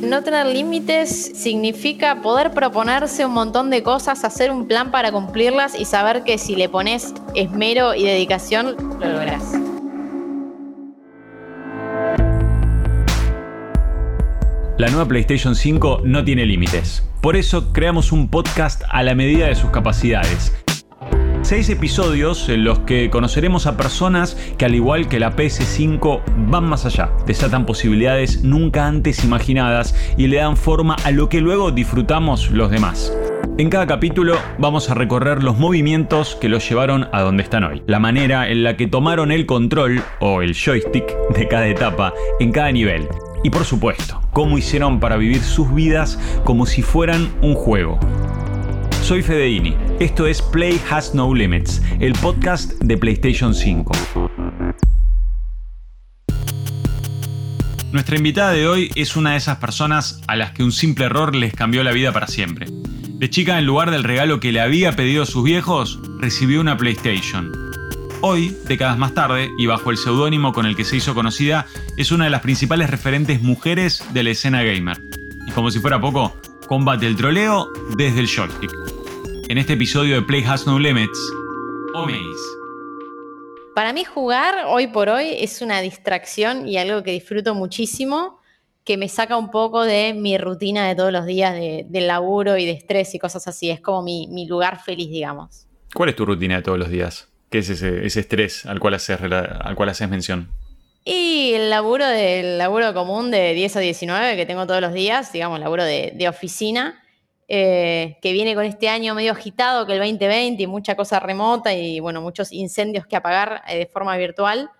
No tener límites significa poder proponerse un montón de cosas, hacer un plan para cumplirlas y saber que si le pones esmero y dedicación, lo lograrás. La nueva PlayStation 5 no tiene límites. Por eso creamos un podcast a la medida de sus capacidades Seis episodios en los que conoceremos a personas que al igual que la PS5 van más allá, desatan posibilidades nunca antes imaginadas y le dan forma a lo que luego disfrutamos los demás. En cada capítulo vamos a recorrer los movimientos que los llevaron a donde están hoy, la manera en la que tomaron el control o el joystick de cada etapa en cada nivel y por supuesto, cómo hicieron para vivir sus vidas como si fueran un juego. Soy Fedeini. Esto es Play Has No Limits, el podcast de PlayStation 5. Nuestra invitada de hoy es una de esas personas a las que un simple error les cambió la vida para siempre. De chica, en lugar del regalo que le había pedido sus viejos, recibió una PlayStation. Hoy, décadas más tarde, y bajo el seudónimo con el que se hizo conocida, es una de las principales referentes mujeres de la escena gamer. Y como si fuera poco, combate el troleo desde el joystick en este episodio de Play Has No Limits, Omeis. Para mí jugar hoy por hoy es una distracción y algo que disfruto muchísimo, que me saca un poco de mi rutina de todos los días de, laburo y de estrés y cosas así. Es como mi, lugar feliz, digamos. ¿Cuál es tu rutina de todos los días? ¿Qué es ese, estrés al cual, haces, al cual haces mención? Y el laburo del laburo común de 10 a 19 que tengo todos los días, digamos, laburo de, de oficina. Eh, que viene con este año medio agitado, que el 2020 y mucha cosa remota y bueno, muchos incendios que apagar eh, de forma virtual.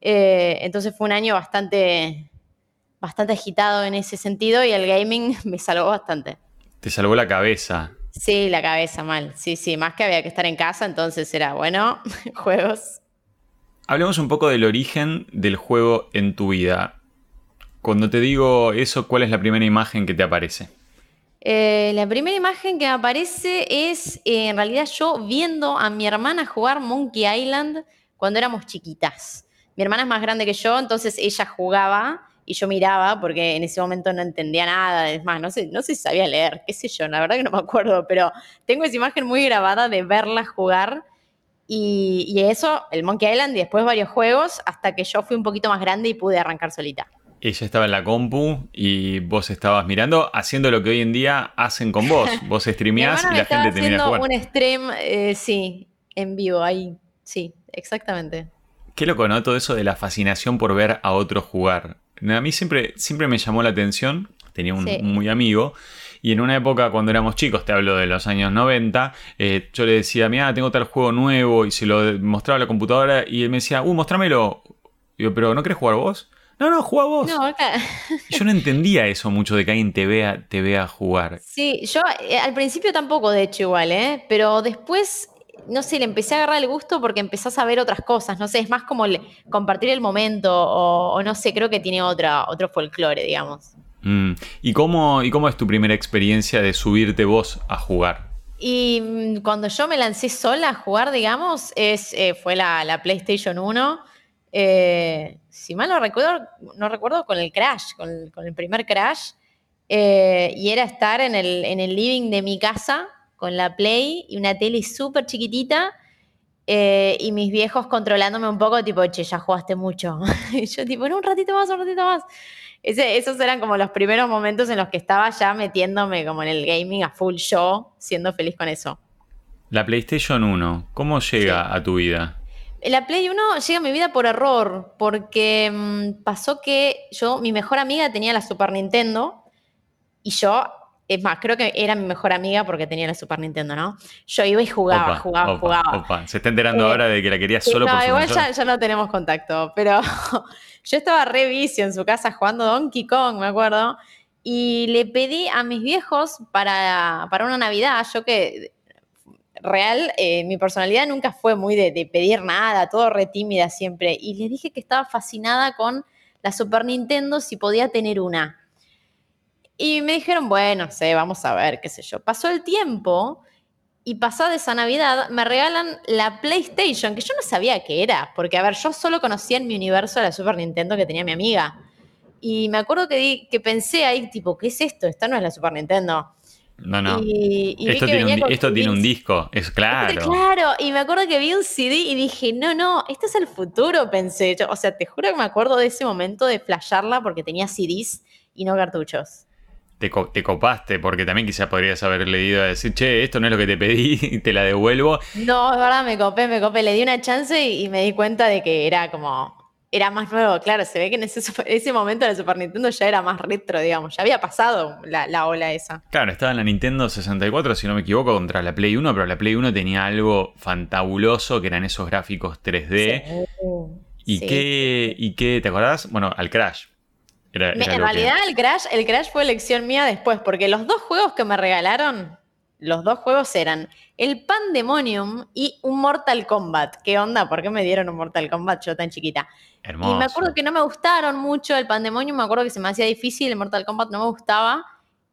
Eh, entonces fue un año bastante, bastante agitado en ese sentido y el gaming me salvó bastante. Te salvó la cabeza. Sí, la cabeza mal. Sí, sí, más que había que estar en casa, entonces era bueno, juegos. Hablemos un poco del origen del juego en tu vida. Cuando te digo eso, ¿cuál es la primera imagen que te aparece? Eh, la primera imagen que aparece es eh, en realidad yo viendo a mi hermana jugar Monkey Island cuando éramos chiquitas. Mi hermana es más grande que yo, entonces ella jugaba y yo miraba porque en ese momento no entendía nada. Es más, no sé, no sé si sabía leer, qué sé yo, la verdad que no me acuerdo, pero tengo esa imagen muy grabada de verla jugar. Y, y eso, el Monkey Island y después varios juegos, hasta que yo fui un poquito más grande y pude arrancar solita ella estaba en la compu y vos estabas mirando, haciendo lo que hoy en día hacen con vos. Vos streameás y la gente te mira jugar. un stream, eh, sí, en vivo, ahí. Sí, exactamente. Qué loco, ¿no? Todo eso de la fascinación por ver a otros jugar. A mí siempre, siempre me llamó la atención. Tenía un, muy amigo. Y en una época, cuando éramos chicos, te hablo de los años 90, eh, yo le decía, mira, tengo tal juego nuevo. Y se lo mostraba a la computadora. Y él me decía, uh, mostrámelo. Y yo, pero ¿no querés jugar vos? No, no, juega vos. No, acá. Yo no entendía eso mucho de que alguien te vea, te vea jugar. Sí, yo eh, al principio tampoco, de hecho, igual, ¿eh? Pero después, no sé, le empecé a agarrar el gusto porque empezás a ver otras cosas. No sé, es más como compartir el momento o, no sé, creo que tiene otra, otro folclore, digamos. Mm, ¿Y, cómo, ¿Y cómo es tu primera experiencia de subirte vos a jugar? Y mm, cuando yo me lancé sola a jugar, digamos, es, eh, fue la, la PlayStation 1. Eh, si mal no recuerdo, no recuerdo con el Crash, con el, primer Crash, eh, y era estar en el, en el, living de mi casa con la Play y una tele súper chiquitita. Eh, y mis viejos controlándome un poco, tipo, che, ya jugaste mucho. y yo, tipo, no, un ratito más, un ratito más. esos eran como los primeros momentos en los que estaba ya metiéndome como en el gaming a full show, siendo feliz con eso. La PlayStation 1, ¿cómo llega a tu vida? La Play 1 llega a mi vida por error, porque mm, pasó que yo, mi mejor amiga tenía la Super Nintendo y yo, es más, creo que era mi mejor amiga porque tenía la Super Nintendo, ¿no? Yo iba y jugaba, jugaba, jugaba. Se está enterando eh, ahora de que la quería solo no, por su igual ya, ya, no tenemos contacto, pero yo estaba re vicio en su casa jugando Donkey Kong, me acuerdo, y le pedí a mis viejos para, para una Navidad, yo que real, eh, mi personalidad nunca fue muy de, pedir nada, todo re tímida siempre. Y le dije que estaba fascinada con la Super Nintendo si podía tener una. Y me dijeron, bueno, sé, vamos a ver, qué sé yo. Pasó el tiempo y pasada esa Navidad me regalan la PlayStation, que yo no sabía qué era, porque a ver, yo solo conocía en mi universo la Super Nintendo que tenía mi amiga. Y me acuerdo que, que pensé ahí, tipo, ¿qué es esto? Esta no es la Super Nintendo. No, no. esto, tiene un, disco, es claro. Claro, y me acuerdo que vi un CD y dije, no, no, este es el futuro, pensé. o sea, te juro que me acuerdo de ese momento de flashearla porque tenía CDs y no cartuchos. Te, te, copaste, porque también quizás podrías haber leído a decir, che, esto no es lo que te pedí y te la devuelvo. No, es verdad, me copé, me copé. Le di una chance y me di cuenta de que era como era más nuevo, claro, se ve que en ese, momento la Super Nintendo ya era más retro, digamos, ya había pasado la, ola esa. Claro, estaba en la Nintendo 64, si no me equivoco, contra la Play 1, pero la Play 1 tenía algo fantabuloso, que eran esos gráficos 3D. ¿Y, qué, ¿Y qué, te acordás? Bueno, al Crash. en realidad el, Crash, el Crash fue elección mía después, porque los dos juegos que me regalaron, los dos juegos eran el Pandemonium y un Mortal Kombat. ¿Qué onda? ¿Por qué me dieron un Mortal Kombat yo tan chiquita? Y me acuerdo que no me gustaron mucho el Pandemonium, me acuerdo que se me hacía difícil, el Mortal Kombat no me gustaba.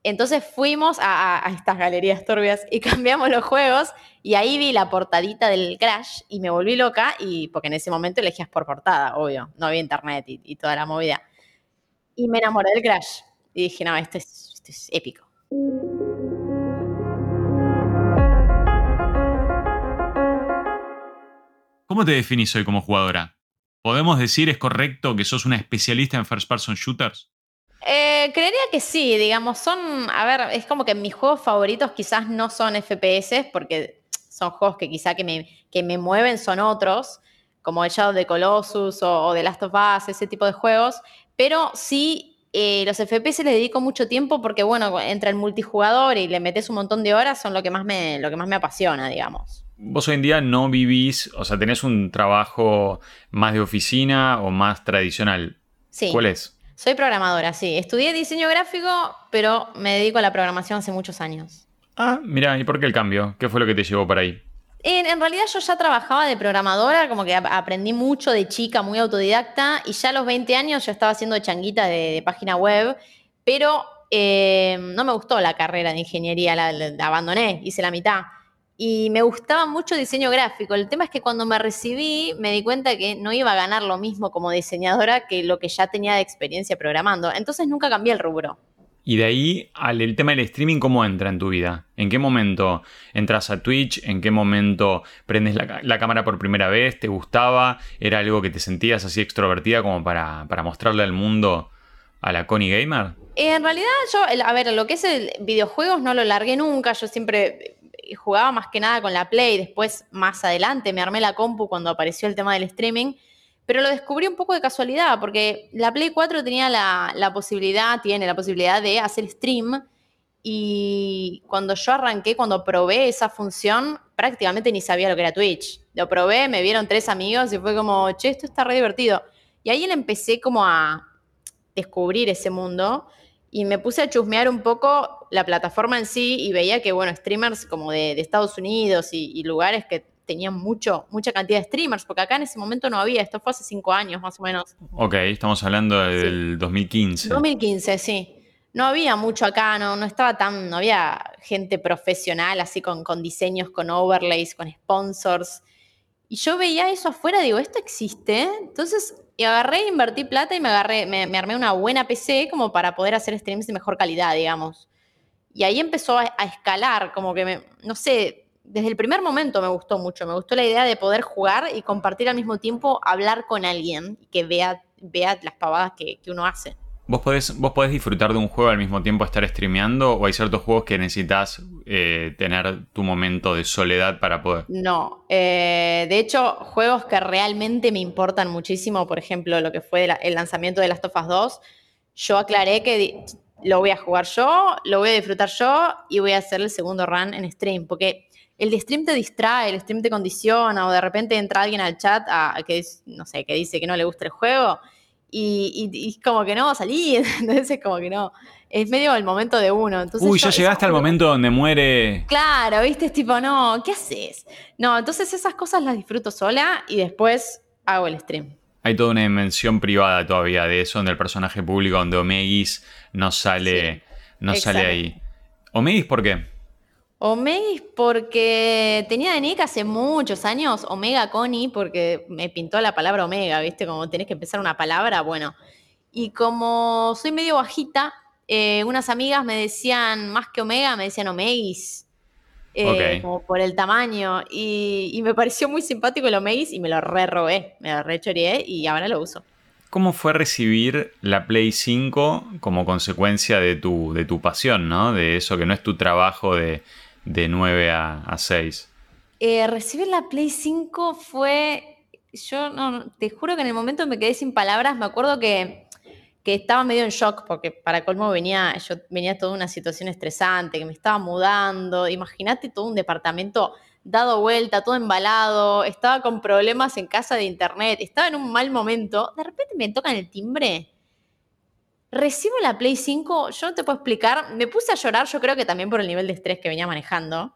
Entonces fuimos a, estas galerías turbias y cambiamos los juegos y ahí vi la portadita del Crash y me volví loca y porque en ese momento elegías por portada, obvio, no había internet y, toda la movida. Y me enamoré del Crash y dije, no, esto es, esto es épico. ¿Cómo te definís hoy como jugadora? ¿Podemos decir, es correcto, que sos una especialista en first person shooters? Eh, creería que sí, digamos, son, a ver, es como que mis juegos favoritos quizás no son FPS, porque son juegos que quizá que me, que me mueven son otros, como el Shadow the Colossus o, The Last of Us, ese tipo de juegos, pero sí eh, los FPS les dedico mucho tiempo porque, bueno, entre el multijugador y le metes un montón de horas son lo que más me, lo que más me apasiona, digamos vos hoy en día no vivís, o sea, tenés un trabajo más de oficina o más tradicional. Sí. ¿Cuál es? Soy programadora, sí. Estudié diseño gráfico, pero me dedico a la programación hace muchos años. Ah, mira, ¿y por qué el cambio? ¿Qué fue lo que te llevó para ahí? En, realidad yo ya trabajaba de programadora, como que aprendí mucho de chica, muy autodidacta, y ya a los 20 años yo estaba haciendo changuita de, página web, pero eh, no me gustó la carrera de ingeniería, la abandoné, hice la mitad y me gustaba mucho diseño gráfico. El tema es que cuando me recibí me di cuenta que no iba a ganar lo mismo como diseñadora que lo que ya tenía de experiencia programando. Entonces nunca cambié el rubro. Y de ahí al el tema del streaming, ¿cómo entra en tu vida? ¿En qué momento entras a Twitch? ¿En qué momento prendes la, cámara por primera vez? ¿Te gustaba? ¿Era algo que te sentías así extrovertida como para, para mostrarle al mundo a la Connie Gamer? En realidad yo, a ver, lo que es el videojuegos no lo largué nunca. Yo siempre jugaba más que nada con la Play, después más adelante me armé la compu cuando apareció el tema del streaming, pero lo descubrí un poco de casualidad, porque la Play 4 tenía la, posibilidad, tiene la posibilidad de hacer stream, y cuando yo arranqué, cuando probé esa función, prácticamente ni sabía lo que era Twitch. Lo probé, me vieron tres amigos y fue como, che, esto está re divertido. Y ahí empecé como a descubrir ese mundo y me puse a chusmear un poco la plataforma en sí y veía que, bueno, streamers como de, Estados Unidos y, lugares que tenían mucho, mucha cantidad de streamers, porque acá en ese momento no había, esto fue hace cinco años más o menos. Ok, estamos hablando del 2015. 2015, sí. No había mucho acá, no, no estaba tan, no había gente profesional así con, con diseños, con overlays, con sponsors. Y yo veía eso afuera, digo, ¿esto existe? Entonces y agarré, invertí plata y me agarré, me, armé una buena PC como para poder hacer streams de mejor calidad, digamos. Y ahí empezó a, escalar, como que no sé, desde el primer momento me gustó mucho. Me gustó la idea de poder jugar y compartir al mismo tiempo, hablar con alguien que vea, vea las pavadas que uno hace. ¿Vos podés, ¿Vos podés disfrutar de un juego al mismo tiempo estar streameando o hay ciertos juegos que necesitas eh, tener tu momento de soledad para poder? No, eh, de hecho juegos que realmente me importan muchísimo, por ejemplo lo que fue el lanzamiento de Last of Us 2, yo aclaré que lo voy a jugar yo, lo voy a disfrutar yo y voy a hacer el segundo run en stream, porque el de stream te distrae, el stream te condiciona o de repente entra alguien al chat a, que, no sé, que dice que no le gusta el juego y, como que no va a salir, entonces como que no, es medio el momento de uno. Entonces Uy, ya llegaste al momento donde muere. Claro, viste, es tipo, no, ¿qué haces? No, entonces esas cosas las disfruto sola y después hago el stream. Hay toda una dimensión privada todavía de eso, donde el personaje público, donde Omegis no sale, no sale ahí. ¿Omegis por qué? Omegis porque tenía de nick hace muchos años, Omega Connie, porque me pintó la palabra Omega, ¿viste? Como tenés que empezar una palabra, bueno. Y como soy medio bajita, eh, unas amigas me decían, más que Omega, me decían Omegis. Eh, como por el tamaño. Y, me pareció muy simpático el Omegis y me lo re robé, me lo re y ahora lo uso. ¿Cómo fue recibir la Play 5 como consecuencia de tu, de tu pasión, ¿no? De eso que no es tu trabajo de, de 9 a, 6. Eh, recibir la Play 5 fue. Yo no, te juro que en el momento me quedé sin palabras. Me acuerdo que que estaba medio en shock porque para colmo venía, yo venía toda una situación estresante, que me estaba mudando, imagínate todo un departamento dado vuelta, todo embalado, estaba con problemas en casa de internet, estaba en un mal momento, de repente me tocan el timbre, recibo la Play 5, yo no te puedo explicar, me puse a llorar, yo creo que también por el nivel de estrés que venía manejando,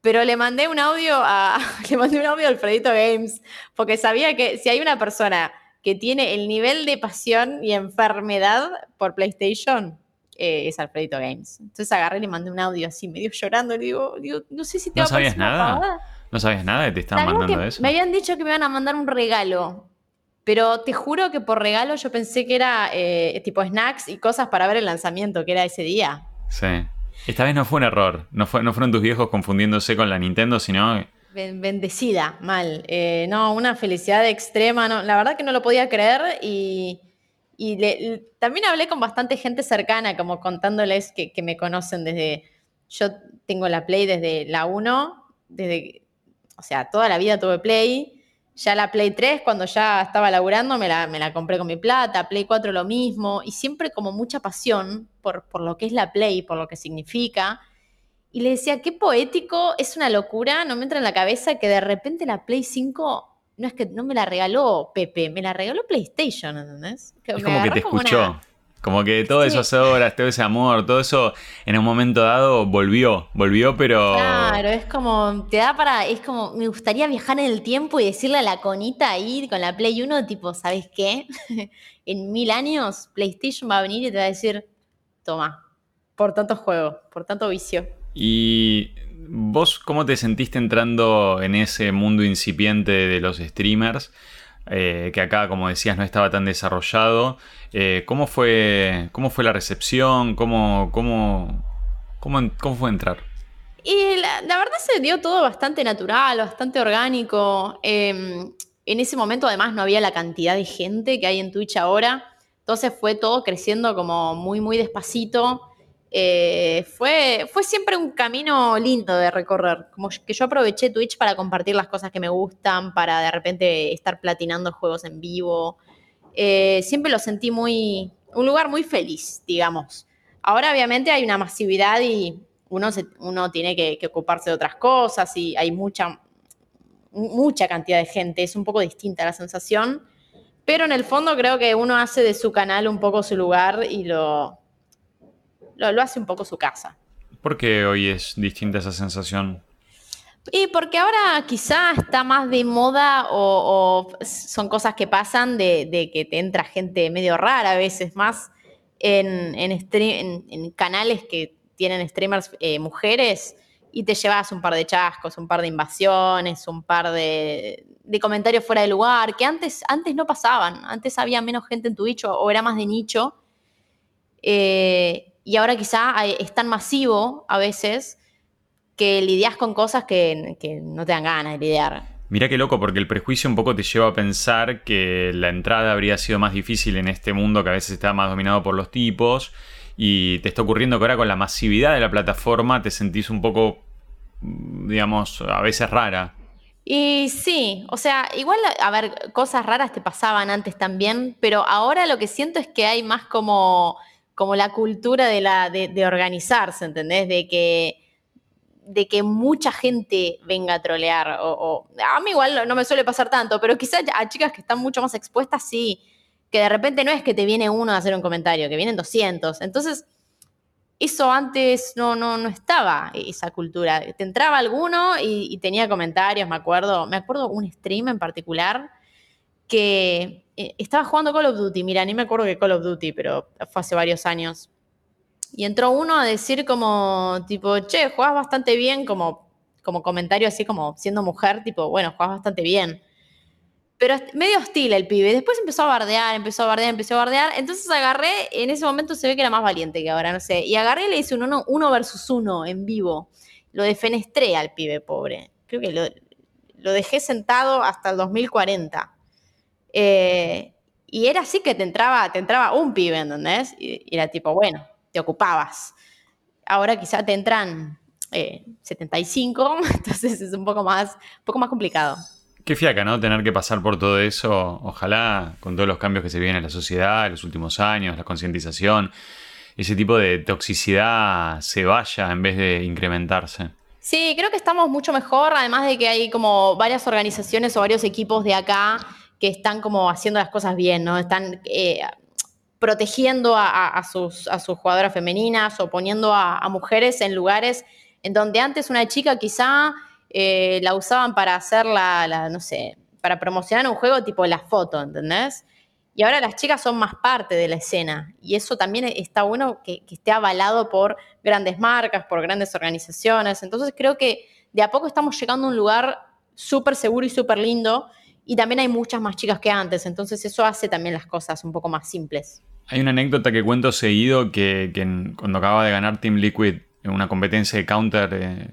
pero le mandé un audio a, le mandé un audio a Alfredito Games, porque sabía que si hay una persona que tiene el nivel de pasión y enfermedad por PlayStation eh, es Alfredito Games. Entonces agarré y le mandé un audio así, medio llorando. Le digo, no sé si te ¿No sabías nada? ¿No sabías nada de te estaban mandando eso? Me habían dicho que me iban a mandar un regalo. Pero te juro que por regalo yo pensé que era eh, tipo snacks y cosas para ver el lanzamiento, que era ese día. Sí. Esta vez no fue un error. No, fue, no fueron tus viejos confundiéndose con la Nintendo, sino bendecida, mal. Eh, no, una felicidad extrema. No, la verdad que no lo podía creer y, también hablé con bastante gente cercana, como contándoles que, me conocen desde. Yo tengo la Play desde la 1, desde. O sea, toda la vida tuve Play. Ya la Play 3, cuando ya estaba laburando, me la, me la compré con mi plata. Play 4 lo mismo. Y siempre como mucha pasión por, por lo que es la Play, por lo que significa. Y le decía, qué poético, es una locura, no me entra en la cabeza que de repente la Play 5 no es que no me la regaló Pepe, me la regaló PlayStation, ¿entendés? es como que te escuchó. Como que todas esas horas, todo ese amor, todo eso en un momento dado volvió, volvió, pero. Claro, es como, te da para. Es como, me gustaría viajar en el tiempo y decirle a la conita ahí con la Play 1, tipo, ¿sabes qué? en mil años, PlayStation va a venir y te va a decir, toma, por tanto juego, por tanto vicio. ¿Y vos cómo te sentiste entrando en ese mundo incipiente de los streamers? Eh, que acá, como decías, no estaba tan desarrollado. Eh, ¿cómo, fue, ¿Cómo fue la recepción? ¿Cómo, cómo, cómo, fue entrar? Y la, verdad se dio todo bastante natural, bastante orgánico. Em, en ese momento además no había la cantidad de gente que hay en Twitch ahora. Entonces fue todo creciendo como muy, muy despacito. Eh, fue, fue siempre un camino lindo de recorrer. Como que yo aproveché Twitch para compartir las cosas que me gustan, para de repente estar platinando juegos en vivo. Eh, siempre lo sentí muy. un lugar muy feliz, digamos. Ahora, obviamente, hay una masividad y uno, uno tiene que, que, ocuparse de otras cosas y hay mucha, mucha cantidad de gente. Es un poco distinta la sensación. Pero en el fondo creo que uno hace de su canal un poco su lugar y lo, lo, hace un poco su casa. ¿Por qué hoy es distinta esa sensación? Y porque ahora quizá está más de moda o, son cosas que pasan de, que te entra gente medio rara a veces más en, en, canales que tienen streamers eh, mujeres y te llevas un par de chascos, un par de invasiones, un par de, comentarios fuera de lugar, que antes, antes no pasaban, antes había menos gente en tu o, o era más de nicho. Eh, y ahora quizá es tan masivo a veces que lidias con cosas que, no te dan ganas de lidiar. Mira qué loco, porque el prejuicio un poco te lleva a pensar que la entrada habría sido más difícil en este mundo que a veces está más dominado por los tipos. Y te está ocurriendo que ahora con la masividad de la plataforma te sentís un poco, digamos, a veces rara. Y sí, o sea, igual, a ver, cosas raras te pasaban antes también, pero ahora lo que siento es que hay más como como la cultura de, la, de, organizarse, ¿entendés? De que, de que mucha gente venga a trolear. O, a mí igual no me suele pasar tanto, pero quizás a chicas que están mucho más expuestas, sí. Que de repente no es que te viene uno a hacer un comentario, que vienen 200. Entonces, eso antes no, no, no estaba, esa cultura. Te entraba alguno y, y tenía comentarios, me acuerdo. Me acuerdo un stream en particular que eh, estaba jugando Call of Duty, mira, ni me acuerdo que Call of Duty, pero fue hace varios años. Y entró uno a decir como, tipo, che, jugás bastante bien, como, como comentario así como siendo mujer, tipo, bueno, jugás bastante bien. pero medio hostil el pibe. Después empezó a bardear, empezó a bardear, empezó a bardear. Entonces agarré, en ese momento se ve que era más valiente que ahora, no sé. Y agarré y le hice un uno, uno versus uno en vivo. Lo defenestré al pibe pobre. Creo que lo, lo dejé sentado hasta el 2040. Eh, y era así que te entraba, te entraba un pibe, ¿entendés? Y, y era tipo, bueno, te ocupabas. Ahora quizá te entran 75, eh, entonces es un poco más, un poco más complicado. Qué fiaca, ¿no? Tener que pasar por todo eso. Ojalá, con todos los cambios que se vienen en la sociedad en los últimos años, la concientización, ese tipo de toxicidad se vaya en vez de incrementarse. Sí, creo que estamos mucho mejor, además de que hay como varias organizaciones o varios equipos de acá que están como haciendo las cosas bien, ¿no? Están eh, protegiendo a, sus, a sus jugadoras femeninas o poniendo a, mujeres en lugares en donde antes una chica quizá eh, la usaban para hacer la, no sé, para promocionar un juego tipo la foto, ¿entendés? Y ahora las chicas son más parte de la escena. Y eso también está bueno que, que esté avalado por grandes marcas, por grandes organizaciones. Entonces creo que de a poco estamos llegando a un lugar súper seguro y súper lindo. Y también hay muchas más chicas que antes. Entonces eso hace también las cosas un poco más simples. Hay una anécdota que cuento seguido que, cuando acababa de ganar Team Liquid en una competencia de counter eh,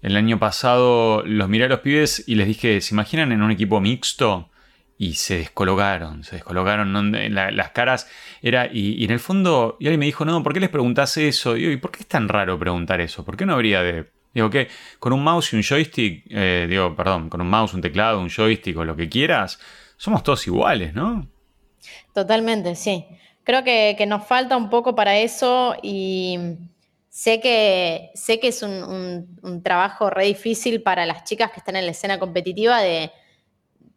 el año pasado, los miré a los pibes y les dije, ¿se imaginan en un equipo mixto? Y se descolocaron, se descolocaron las caras. Era, y, en el fondo, y alguien me dijo, no, ¿por qué les preguntás eso? Y, ¿y por qué es tan raro preguntar eso? ¿Por qué no habría de Digo, que con un mouse y un joystick, eh, digo, perdón, con un mouse, un teclado, un joystick o lo que quieras, somos todos iguales, ¿no? Totalmente, sí. Creo que, nos falta un poco para eso y sé que, sé que es un, trabajo re difícil para las chicas que están en la escena competitiva de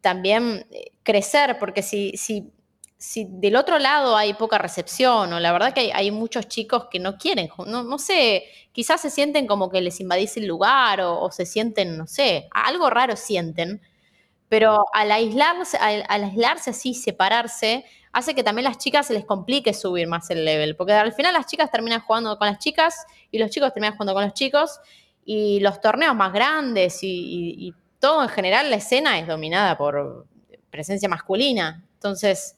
también crecer, porque si, si del otro lado hay poca recepción, o la verdad que hay, muchos chicos que no quieren, no, no, sé, quizás se sienten como que les invadís el lugar o, se sienten, no sé, algo raro sienten, pero al aislarse, al aislarse así, separarse, hace que también las chicas se les complique subir más el level, porque al final las chicas terminan jugando con las chicas y los chicos terminan jugando con los chicos y los torneos más grandes y, todo en general la escena es dominada por presencia masculina. Entonces,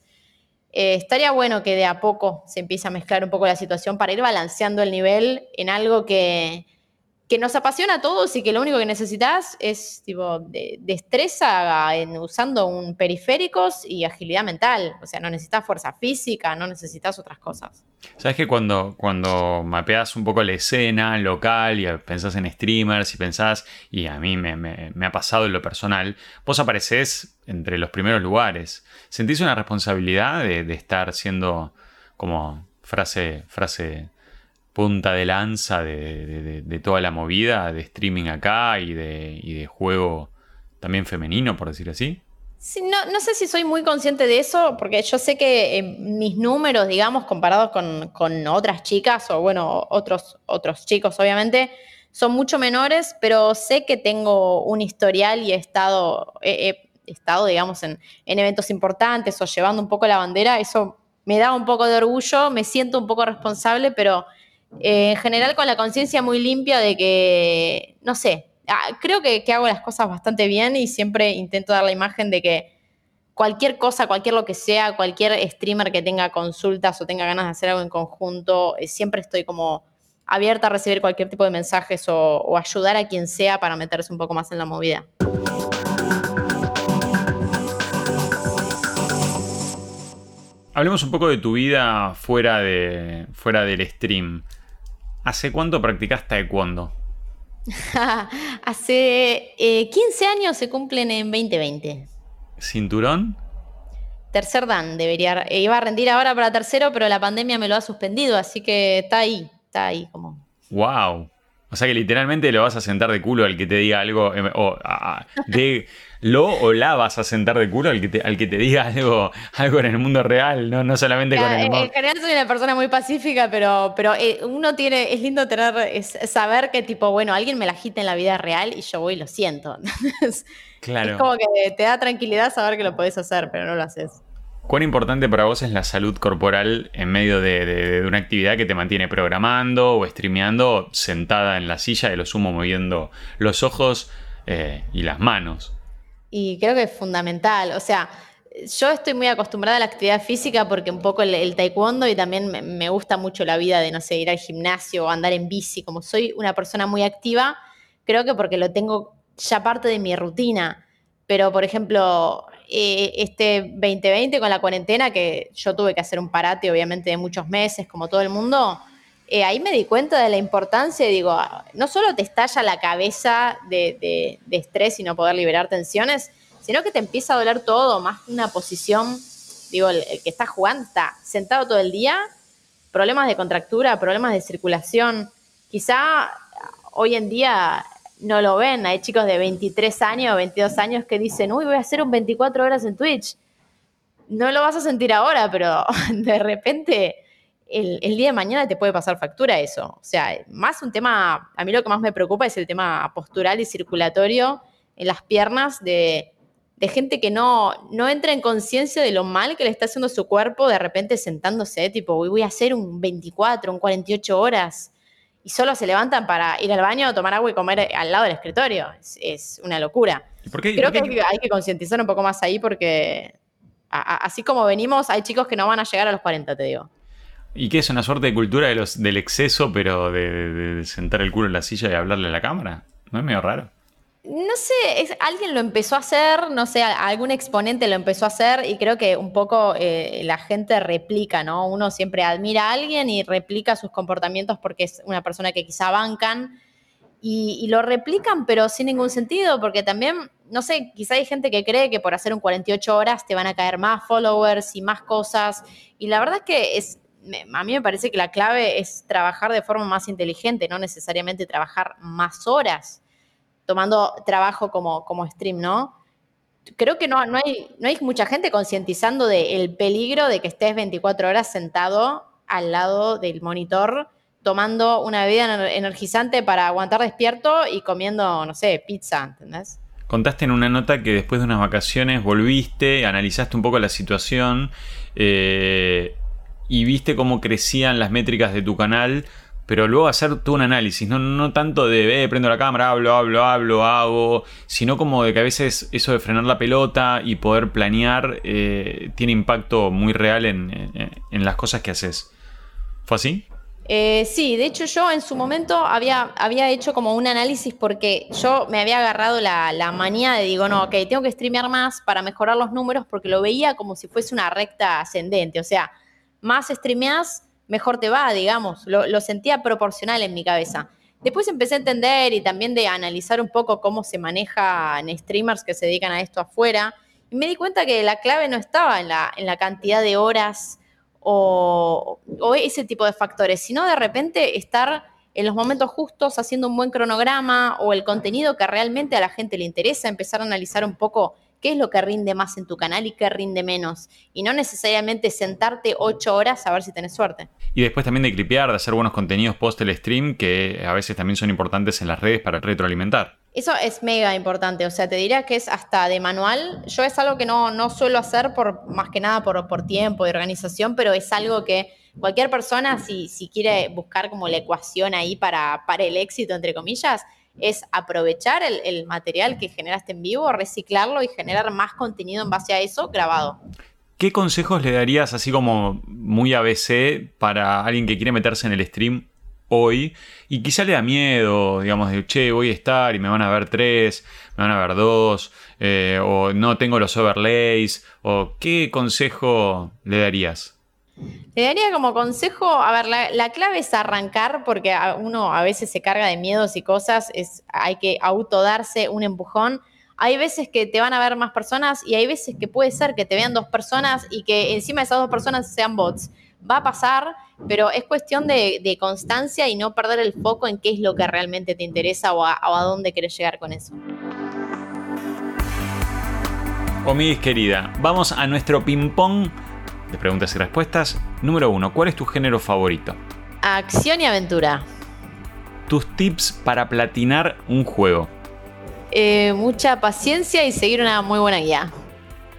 eh, estaría bueno que de a poco se empiece a mezclar un poco la situación para ir balanceando el nivel en algo que, que nos apasiona a todos y que lo único que necesitas es tipo de, destreza en, usando un periféricos y agilidad mental. O sea, no necesitas fuerza física, no necesitas otras cosas. Sabes que cuando, cuando mapeas un poco la escena local y pensás en streamers y pensás, y a mí me, ha pasado en lo personal, vos apareces entre los primeros lugares. ¿Sentís una responsabilidad de, de estar siendo como frase, frase punta de lanza de, toda la movida de streaming acá y de, juego también femenino, por decir así? Sí, no, sé si soy muy consciente de eso, porque yo sé que eh, mis números, digamos, comparados con, otras chicas o, bueno, otros, otros chicos, obviamente, son mucho menores, pero sé que tengo un historial y he estado, he estado digamos, en, en eventos importantes o llevando un poco la bandera. Eso me da un poco de orgullo, me siento un poco responsable, pero eh, en general con la conciencia muy limpia de que, no sé, ah, creo que, hago las cosas bastante bien y siempre intento dar la imagen de que cualquier cosa, cualquier lo que sea, cualquier streamer que tenga consultas o tenga ganas de hacer algo en conjunto, eh, siempre estoy como abierta a recibir cualquier tipo de mensajes o, ayudar a quien sea para meterse un poco más en la movida. Hablemos un poco de tu vida fuera, de, fuera del stream. ¿Hace cuánto practicas taekwondo? Hace 15 eh, años se cumplen en 2020. ¿Cinturón? Tercer dan, debería. Eh, iba a rendir ahora para tercero, pero la pandemia me lo ha suspendido, así que está ahí, está ahí como. ¡Wow! O sea que literalmente lo vas a sentar de culo al que te diga algo. Eh, o de lo o la vas a sentar de culo al que te, al que te diga algo, algo en el mundo real, no, no solamente con el En general soy una persona muy pacífica, pero, pero eh, uno tiene, es lindo tener, es saber que tipo, bueno, alguien me la agita en la vida real y yo voy y lo siento. claro. Es como que te da tranquilidad saber que lo podés hacer, pero no lo haces. ¿Cuán importante para vos es la salud corporal en medio de, una actividad que te mantiene programando o streameando sentada en la silla, de lo sumo moviendo los ojos eh, y las manos? Y creo que es fundamental. O sea, yo estoy muy acostumbrada a la actividad física porque un poco el, taekwondo y también me, gusta mucho la vida de, no sé, ir al gimnasio o andar en bici. Como soy una persona muy activa, creo que porque lo tengo ya parte de mi rutina. Pero, por ejemplo, eh, este 2020 con la cuarentena, que yo tuve que hacer un parate, obviamente, de muchos meses, como todo el mundo, eh, ahí me di cuenta de la importancia, digo, no solo te estalla la cabeza de, de estrés y no poder liberar tensiones, sino que te empieza a doler todo, más una posición, digo, el, que está jugando está sentado todo el día, problemas de contractura, problemas de circulación. Quizá hoy en día no lo ven, hay chicos de 23 años, 22 años que dicen, uy, voy a hacer un 24 horas en Twitch. No lo vas a sentir ahora, pero de repente el, día de mañana te puede pasar factura eso. O sea, más un tema, a mí lo que más me preocupa es el tema postural y circulatorio en las piernas de gente que no, no entra en conciencia de lo mal que le está haciendo su cuerpo de repente sentándose, tipo, voy a hacer un 24, un 48 horas, y solo se levantan para ir al baño, tomar agua y comer al lado del escritorio. Es, una locura. Creo que hay que concientizar un poco más ahí porque así como venimos, hay chicos que no van a llegar a los 40, te digo. ¿Y qué es una suerte de cultura de los, del exceso, pero de sentar el culo en la silla y hablarle a la cámara? ¿No es medio raro? No sé, alguien lo empezó a hacer, no sé, algún exponente lo empezó a hacer y creo que un poco eh, la gente replica, ¿no? Uno siempre admira a alguien y replica sus comportamientos porque es una persona que quizá bancan y, lo replican pero sin ningún sentido porque también, no sé, quizá hay gente que cree que por hacer un 48 horas te van a caer más followers y más cosas y la verdad es que es, a mí me parece que la clave es trabajar de forma más inteligente, no necesariamente trabajar más horas tomando trabajo como, como stream, ¿no? Creo que no, no, hay, no hay mucha gente concientizando del peligro de que estés 24 horas sentado al lado del monitor tomando una bebida energizante para aguantar despierto y comiendo, no sé, pizza, ¿entendés? Contaste en una nota que después de unas vacaciones volviste, analizaste un poco la situación eh, y viste cómo crecían las métricas de tu canal pero luego hacer todo un análisis, no, no tanto de, eh, prendo la cámara, hablo, hablo, hablo, hago, sino como de que a veces eso de frenar la pelota y poder planear eh, tiene impacto muy real en, las cosas que haces. ¿Fue así? Eh, sí, de hecho yo en su momento había, había hecho como un análisis porque yo me había agarrado la, la, manía de digo, no, ok, tengo que streamear más para mejorar los números porque lo veía como si fuese una recta ascendente, o sea, más streameas, mejor te va, digamos. Lo, sentía proporcional en mi cabeza. Después empecé a entender y también de analizar un poco cómo se maneja en streamers que se dedican a esto afuera. Y me di cuenta que la clave no estaba en la, en la cantidad de horas o, o, ese tipo de factores, sino de repente estar en los momentos justos haciendo un buen cronograma o el contenido que realmente a la gente le interesa, empezar a analizar un poco qué es lo que rinde más en tu canal y qué rinde menos. Y no necesariamente sentarte ocho horas a ver si tenés suerte. Y después también de clipear, de hacer buenos contenidos post el stream que a veces también son importantes en las redes para retroalimentar. Eso es mega importante, o sea, te diría que es hasta de manual. Yo es algo que no, no suelo hacer por más que nada por, por tiempo y organización, pero es algo que cualquier persona, si, si quiere buscar como la ecuación ahí para, para el éxito, entre comillas, es aprovechar el, material que generaste en vivo, reciclarlo y generar más contenido en base a eso grabado. ¿Qué consejos le darías así como muy ABC para alguien que quiere meterse en el stream hoy y quizá le da miedo, digamos, de, che, voy a estar y me van a ver tres, me van a ver dos, eh, o no tengo los overlays, o qué consejo le darías? Le daría como consejo, a ver, la, clave es arrancar porque uno a veces se carga de miedos y cosas, es, hay que autodarse un empujón. Hay veces que te van a ver más personas y hay veces que puede ser que te vean dos personas y que encima de esas dos personas sean bots. Va a pasar, pero es cuestión de, constancia y no perder el foco en qué es lo que realmente te interesa o a, dónde quieres llegar con eso. Omidis querida, vamos a nuestro ping-pong de preguntas y respuestas. Número 1. ¿Cuál es tu género favorito? Acción y aventura. Tus tips para platinar un juego. Eh, mucha paciencia y seguir una muy buena guía.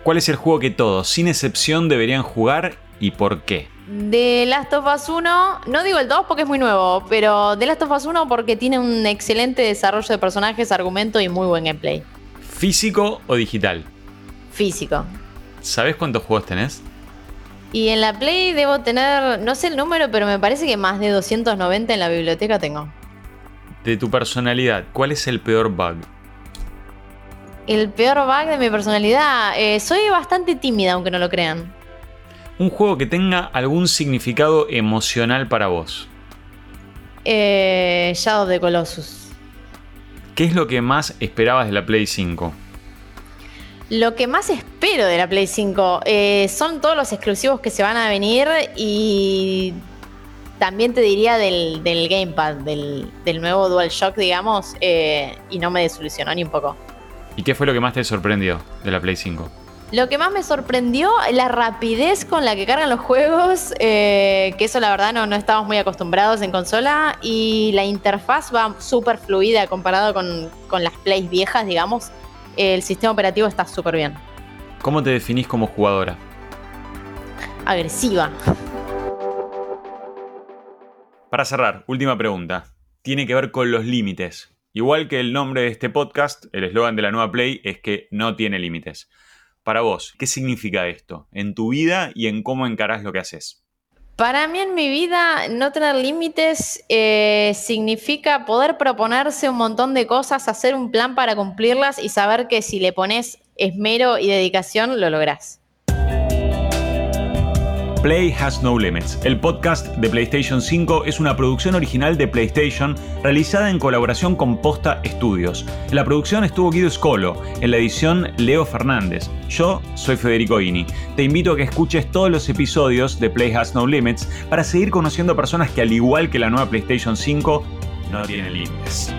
¿Cuál es el juego que todos, sin excepción, deberían jugar y por qué? De Last of Us 1, no digo el 2 porque es muy nuevo, pero de Last of Us 1 porque tiene un excelente desarrollo de personajes, argumento y muy buen gameplay. ¿Físico o digital? Físico. ¿Sabes cuántos juegos tenés? Y en la Play debo tener, no sé el número, pero me parece que más de 290 en la biblioteca tengo. De tu personalidad, ¿cuál es el peor bug? El peor bug de mi personalidad. Eh, soy bastante tímida, aunque no lo crean. Un juego que tenga algún significado emocional para vos. Eh, Shadow of the Colossus. ¿Qué es lo que más esperabas de la Play 5? Lo que más espero de la Play 5 eh, son todos los exclusivos que se van a venir y también te diría del, Gamepad, del, nuevo DualShock, digamos, eh, y no me desilusionó ni un poco. ¿Y qué fue lo que más te sorprendió de la Play 5? Lo que más me sorprendió, la rapidez con la que cargan los juegos, eh, que eso la verdad no, no estamos muy acostumbrados en consola, y la interfaz va súper fluida comparado con, con, las Plays viejas, digamos. El sistema operativo está súper bien. ¿Cómo te definís como jugadora? Agresiva. Para cerrar, última pregunta. Tiene que ver con los límites. Igual que el nombre de este podcast, el eslogan de la nueva Play es que no tiene límites. Para vos, ¿qué significa esto en tu vida y en cómo encarás lo que haces? Para mí en mi vida no tener límites eh, significa poder proponerse un montón de cosas, hacer un plan para cumplirlas y saber que si le pones esmero y dedicación lo lográs. Play Has No Limits. El podcast de PlayStation 5 es una producción original de PlayStation realizada en colaboración con Posta Studios. La producción estuvo Guido Scolo, en la edición Leo Fernández. Yo soy Federico Ini. Te invito a que escuches todos los episodios de Play Has No Limits para seguir conociendo personas que al igual que la nueva PlayStation 5 no tienen límites.